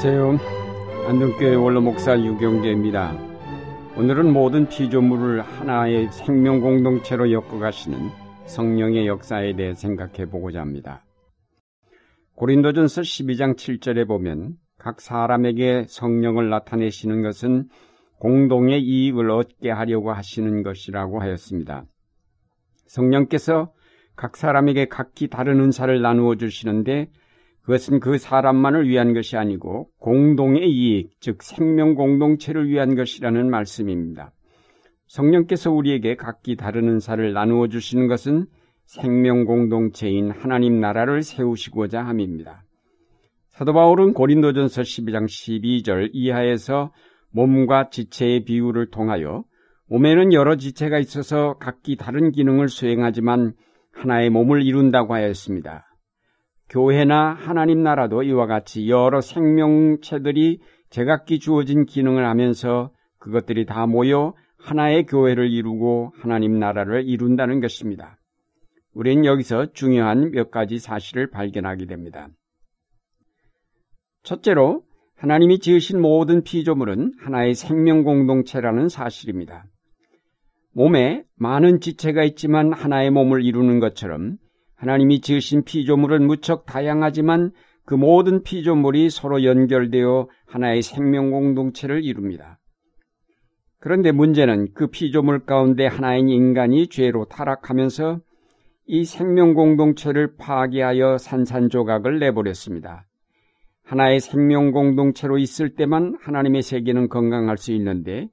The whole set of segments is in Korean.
안녕하세요. 안동교회 원로 목사 유경재입니다. 오늘은 모든 피조물을 하나의 생명 공동체로 엮어가시는 성령의 역사에 대해 생각해 보고자 합니다. 고린도전서 12장 7절에 보면 각 사람에게 성령을 나타내시는 것은 공동의 이익을 얻게 하려고 하시는 것이라고 하였습니다. 성령께서 각 사람에게 각기 다른 은사를 나누어 주시는데 그것은 그 사람만을 위한 것이 아니고 공동의 이익, 즉 생명 공동체를 위한 것이라는 말씀입니다. 성령께서 우리에게 각기 다른 은사를 나누어 주시는 것은 생명 공동체인 하나님 나라를 세우시고자 함입니다. 사도 바울은 고린도전서 12장 12절 이하에서 몸과 지체의 비유를 통하여 몸에는 여러 지체가 있어서 각기 다른 기능을 수행하지만 하나의 몸을 이룬다고 하였습니다. 교회나 하나님 나라도 이와 같이 여러 생명체들이 제각기 주어진 기능을 하면서 그것들이 다 모여 하나의 교회를 이루고 하나님 나라를 이룬다는 것입니다. 우리는 여기서 중요한 몇 가지 사실을 발견하게 됩니다. 첫째로 하나님이 지으신 모든 피조물은 하나의 생명 공동체라는 사실입니다. 몸에 많은 지체가 있지만 하나의 몸을 이루는 것처럼 하나님이 지으신 피조물은 무척 다양하지만 그 모든 피조물이 서로 연결되어 하나의 생명 공동체를 이룹니다. 그런데 문제는 그 피조물 가운데 하나인 인간이 죄로 타락하면서 이 생명 공동체를 파괴하여 산산조각을 내버렸습니다. 하나의 생명 공동체로 있을 때만 하나님의 세계는 건강할 수 있는데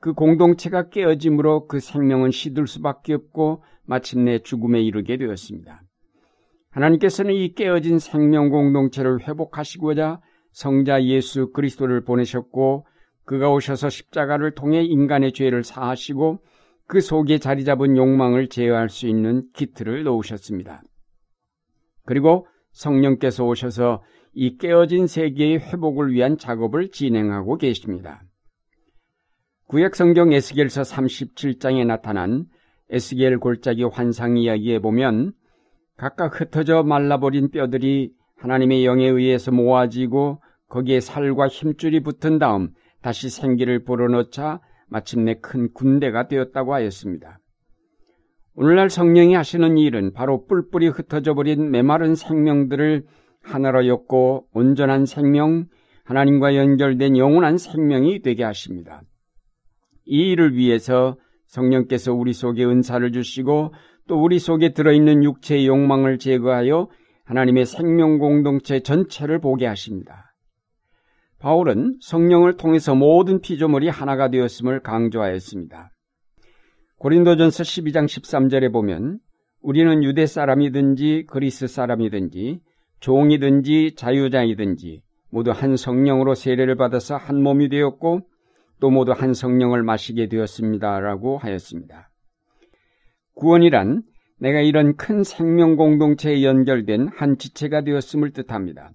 그 공동체가 깨어짐으로 그 생명은 시들 수밖에 없고 마침내 죽음에 이르게 되었습니다. 하나님께서는 이 깨어진 생명 공동체를 회복하시고자 성자 예수 그리스도를 보내셨고 그가 오셔서 십자가를 통해 인간의 죄를 사하시고 그 속에 자리 잡은 욕망을 제어할 수 있는 기틀을 놓으셨습니다. 그리고 성령께서 오셔서 이 깨어진 세계의 회복을 위한 작업을 진행하고 계십니다. 구약 성경 에스겔서 37장에 나타난 에스겔 골짜기 환상 이야기에 보면 각각 흩어져 말라버린 뼈들이 하나님의 영에 의해서 모아지고 거기에 살과 힘줄이 붙은 다음 다시 생기를 불어넣자 마침내 큰 군대가 되었다고 하였습니다. 오늘날 성령이 하시는 일은 바로 뿔뿔이 흩어져 버린 메마른 생명들을 하나로 엮고 온전한 생명, 하나님과 연결된 영원한 생명이 되게 하십니다. 이 일을 위해서 성령께서 우리 속에 은사를 주시고 또 우리 속에 들어있는 육체의 욕망을 제거하여 하나님의 생명 공동체 전체를 보게 하십니다. 바울은 성령을 통해서 모든 피조물이 하나가 되었음을 강조하였습니다. 고린도전서 12장 13절에 보면 우리는 유대 사람이든지 그리스 사람이든지 종이든지 자유자이든지 모두 한 성령으로 세례를 받아서 한 몸이 되었고 또 모두 한 성령을 마시게 되었습니다라고 하였습니다. 구원이란 내가 이런 큰 생명 공동체에 연결된 한 지체가 되었음을 뜻합니다.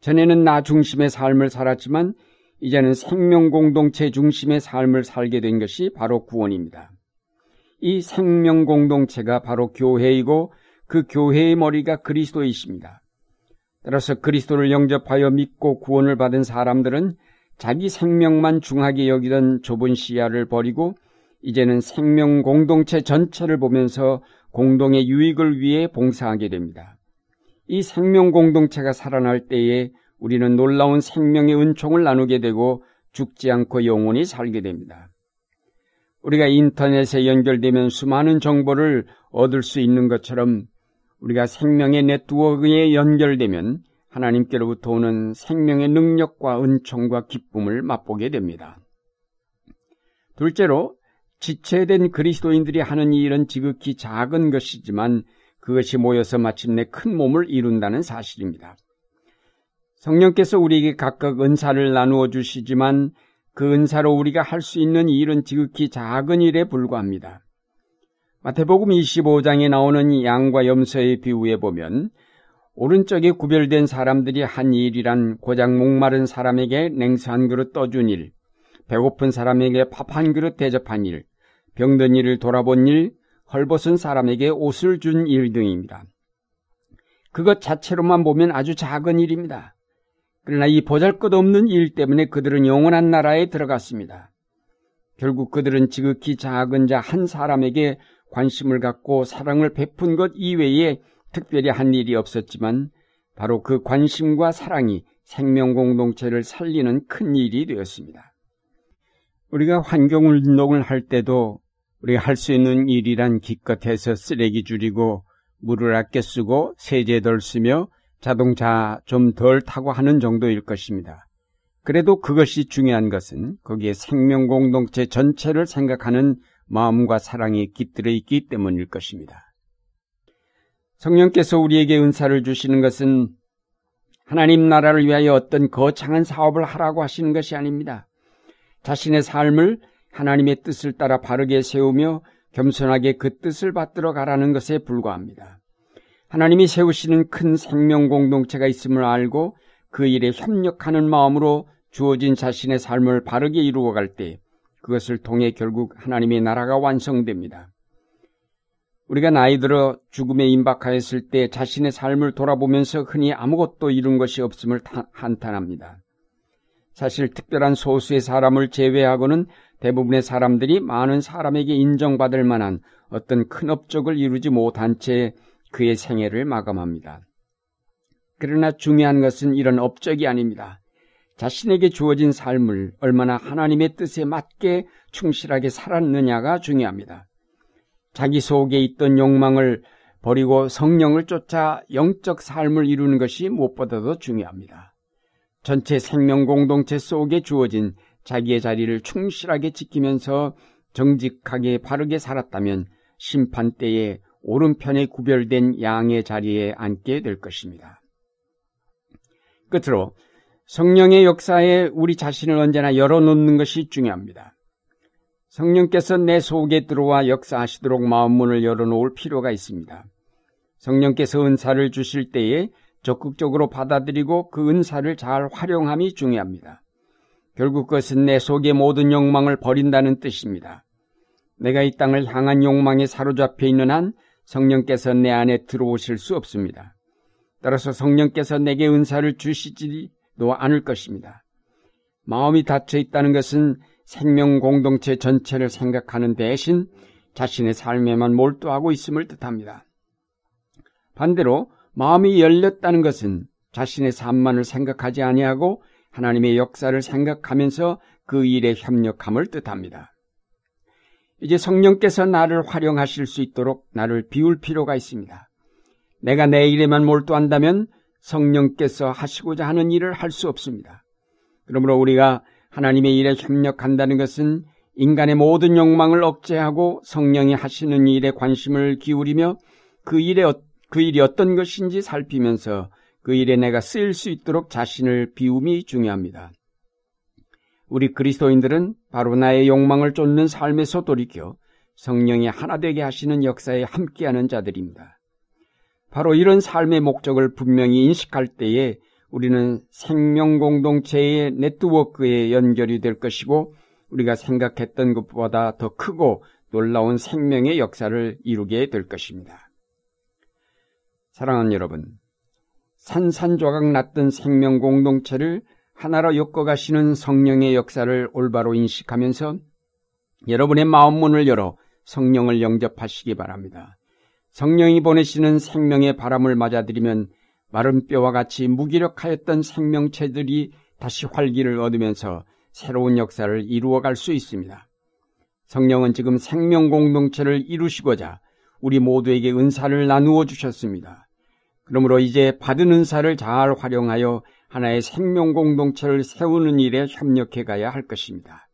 전에는 나 중심의 삶을 살았지만 이제는 생명 공동체 중심의 삶을 살게 된 것이 바로 구원입니다. 이 생명 공동체가 바로 교회이고 그 교회의 머리가 그리스도이십니다. 따라서 그리스도를 영접하여 믿고 구원을 받은 사람들은 자기 생명만 중하게 여기던 좁은 시야를 버리고 이제는 생명 공동체 전체를 보면서 공동의 유익을 위해 봉사하게 됩니다. 이 생명 공동체가 살아날 때에 우리는 놀라운 생명의 은총을 나누게 되고 죽지 않고 영원히 살게 됩니다. 우리가 인터넷에 연결되면 수많은 정보를 얻을 수 있는 것처럼 우리가 생명의 네트워크에 연결되면 하나님께로부터 오는 생명의 능력과 은총과 기쁨을 맛보게 됩니다. 둘째로 지체된 그리스도인들이 하는 일은 지극히 작은 것이지만 그것이 모여서 마침내 큰 몸을 이룬다는 사실입니다. 성령께서 우리에게 각각 은사를 나누어 주시지만 그 은사로 우리가 할 수 있는 일은 지극히 작은 일에 불과합니다. 마태복음 25장에 나오는 양과 염소의 비유에 보면 오른쪽에 구별된 사람들이 한 일이란 고작 목마른 사람에게 냉수 한 그릇 떠준 일, 배고픈 사람에게 밥 한 그릇 대접한 일, 병든 이를 돌아본 일, 헐벗은 사람에게 옷을 준 일 등입니다. 그것 자체로만 보면 아주 작은 일입니다. 그러나 이 보잘 것 없는 일 때문에 그들은 영원한 나라에 들어갔습니다. 결국 그들은 지극히 작은 자 한 사람에게 관심을 갖고 사랑을 베푼 것 이외에 특별히 한 일이 없었지만 바로 그 관심과 사랑이 생명 공동체를 살리는 큰 일이 되었습니다. 우리가 환경 운동을 할 때도 우리가 할 수 있는 일이란 기껏해서 쓰레기 줄이고 물을 아껴 쓰고 세제 덜 쓰며 자동차 좀 덜 타고 하는 정도일 것입니다. 그래도 그것이 중요한 것은 거기에 생명 공동체 전체를 생각하는 마음과 사랑이 깃들어 있기 때문일 것입니다. 성령께서 우리에게 은사를 주시는 것은 하나님 나라를 위하여 어떤 거창한 사업을 하라고 하시는 것이 아닙니다. 자신의 삶을 하나님의 뜻을 따라 바르게 세우며 겸손하게 그 뜻을 받들어 가라는 것에 불과합니다. 하나님이 세우시는 큰 생명 공동체가 있음을 알고 그 일에 협력하는 마음으로 주어진 자신의 삶을 바르게 이루어 갈 때 그것을 통해 결국 하나님의 나라가 완성됩니다. 우리가 나이 들어 죽음에 임박하였을 때 자신의 삶을 돌아보면서 흔히 아무것도 이룬 것이 없음을 한탄합니다. 사실 특별한 소수의 사람을 제외하고는 대부분의 사람들이 많은 사람에게 인정받을 만한 어떤 큰 업적을 이루지 못한 채 그의 생애를 마감합니다. 그러나 중요한 것은 이런 업적이 아닙니다. 자신에게 주어진 삶을 얼마나 하나님의 뜻에 맞게 충실하게 살았느냐가 중요합니다. 자기 속에 있던 욕망을 버리고 성령을 쫓아 영적 삶을 이루는 것이 무엇보다도 중요합니다. 전체 생명 공동체 속에 주어진 자기의 자리를 충실하게 지키면서 정직하게 바르게 살았다면 심판 때에 오른편에 구별된 양의 자리에 앉게 될 것입니다. 끝으로 성령의 역사에 우리 자신을 언제나 열어놓는 것이 중요합니다. 성령께서 내 속에 들어와 역사하시도록 마음문을 열어놓을 필요가 있습니다. 성령께서 은사를 주실 때에 적극적으로 받아들이고 그 은사를 잘 활용함이 중요합니다. 결국 그것은 내 속의 모든 욕망을 버린다는 뜻입니다. 내가 이 땅을 향한 욕망에 사로잡혀 있는 한 성령께서 내 안에 들어오실 수 없습니다. 따라서 성령께서 내게 은사를 주시지도 않을 것입니다. 마음이 닫혀 있다는 것은 생명 공동체 전체를 생각하는 대신 자신의 삶에만 몰두하고 있음을 뜻합니다. 반대로 마음이 열렸다는 것은 자신의 삶만을 생각하지 아니하고 하나님의 역사를 생각하면서 그 일에 협력함을 뜻합니다. 이제 성령께서 나를 활용하실 수 있도록 나를 비울 필요가 있습니다. 내가 내 일에만 몰두한다면 성령께서 하시고자 하는 일을 할 수 없습니다. 그러므로 우리가 하나님의 일에 협력한다는 것은 인간의 모든 욕망을 억제하고 성령이 하시는 일에 관심을 기울이며 그 일에 어, 그 일이 어떤 것인지 살피면서 그 일에 내가 쓰일 수 있도록 자신을 비움이 중요합니다. 우리 그리스도인들은 바로 나의 욕망을 쫓는 삶에서 돌이켜 성령이 하나 되게 하시는 역사에 함께하는 자들입니다. 바로 이런 삶의 목적을 분명히 인식할 때에 우리는 생명 공동체의 네트워크에 연결이 될 것이고 우리가 생각했던 것보다 더 크고 놀라운 생명의 역사를 이루게 될 것입니다. 사랑하는 여러분, 산산조각 났던 생명 공동체를 하나로 엮어가시는 성령의 역사를 올바로 인식하면서 여러분의 마음 문을 열어 성령을 영접하시기 바랍니다. 성령이 보내시는 생명의 바람을 맞아들이면 마른 뼈와 같이 무기력하였던 생명체들이 다시 활기를 얻으면서 새로운 역사를 이루어갈 수 있습니다. 성령은 지금 생명 공동체를 이루시고자 우리 모두에게 은사를 나누어 주셨습니다. 그러므로 이제 받은 은사를 잘 활용하여 하나의 생명 공동체를 세우는 일에 협력해 가야 할 것입니다.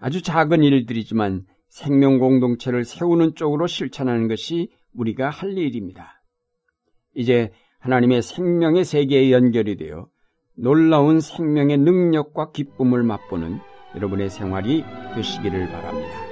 아주 작은 일들이지만 생명 공동체를 세우는 쪽으로 실천하는 것이 우리가 할 일입니다. 이제 하나님의 생명의 세계에 연결이 되어 놀라운 생명의 능력과 기쁨을 맛보는 여러분의 생활이 되시기를 바랍니다.